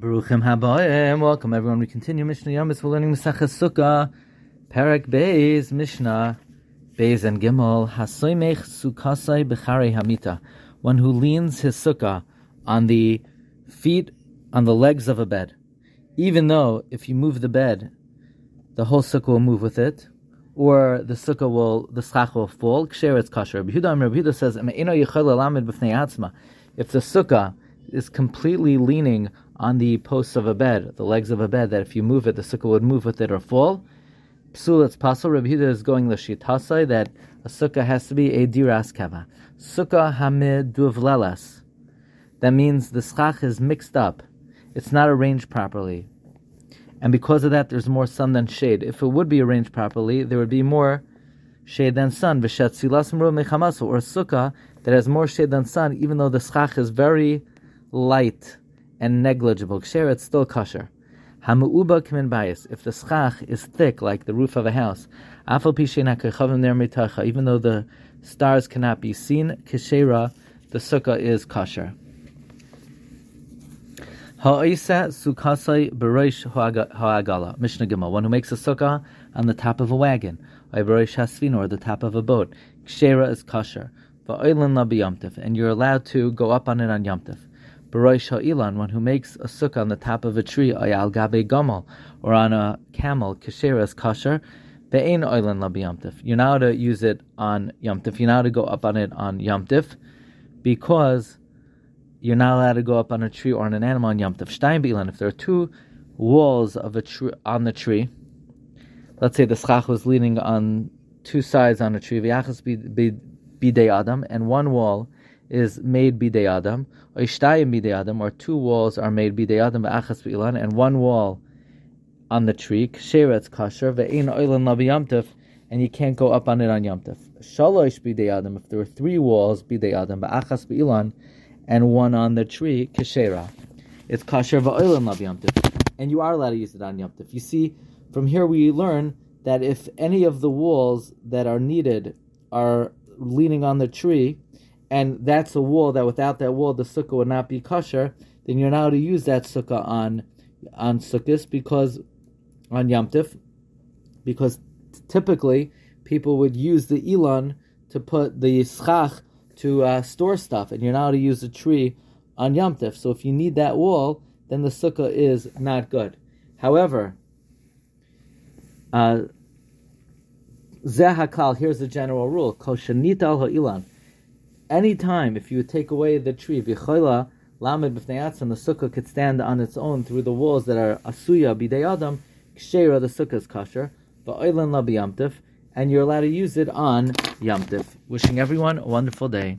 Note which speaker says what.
Speaker 1: Baruchim habayim. Welcome everyone. We continue Mishnah Yomis. We're learning Masachas Sukkah, Perek Beis, Mishnah Beis and Gimel. Hasoymech Sukkasai Bechari Hamita. One who leans his sukkah on the feet, on the legs of a bed. Even though if you move the bed, the whole sukkah will move with it, or the sukkah will, the schach will fall. Ksher it's kasher. Rabbi Yehuda says, If the sukkah is completely leaning on the posts of a bed, the legs of a bed, that if you move it, the sukkah would move with it or fall. Psul, it's possible. Rabbi is going the shitasai that a sukkah has to be a diras kava. Sukkah hamid duvlelas. That means the schach is mixed up. It's not arranged properly. And because of that, there's more sun than shade. If it would be arranged properly, there would be more shade than sun. Or a sukkah that has more shade than sun, even though the schach is very light and negligible. Ksher, it's still kosher. Hamu'uba kimin bias. If the schach is thick like the roof of a house, even though the stars cannot be seen, kishera, the sukkah is kosher. Ha'isa sukasai bereish ha'agala. Mishnah Gimel. One who makes a sukkah on the top of a wagon, or bereish hasfin, or the top of a boat. Kshera is kosher. And you're allowed to go up on it on yomtiv. Baroish Ha'ilan, one who makes a sukkah on the top of a tree, ayal gabe or on a camel, kasher kasher, be'ein oilan labi yamtif. You're now to use it on yamtif. You're now to go up on it on yamtif, because you're not allowed to go up on a tree or on an animal on yamtif. Stein bi'lan, if there are two walls of a tree on the tree, let's say the schach was leaning on two sides on a tree, bidei adam, and one wall is made bidei adam, or ishtayim bidei adam, or two walls are made bidei adam b'ilan, and one wall on the tree, ksheretz kasher, and you can't go up on it on yamtif. Shalosh bidei adam, if there were three walls bidei adam b'ilan, and one on the tree, kshera. It's kasher ve'oilan labi yamtif. And you are allowed to use it on yamtif. You see, from here we learn that if any of the walls that are needed are leaning on the tree, and that's a wall that without that wall the sukkah would not be kosher, then you're now to use that sukkah on on sukkahs because on yamtif, because typically people would use the elon to put the schach to uh, store stuff, and you're now to use a tree on yamtif. So if you need that wall, then the sukkah is not good. However, uh, Zehakal, here's the general rule: Koshanita al ha'ilan any time if you would take away the tree, v'choila lamed b'fnei the sukkah could stand on its own through the walls that are asuya b'dei adam, kshera, the sukkah is kosher, v'oilan la and you're allowed to use it on yamtif. Wishing everyone a wonderful day.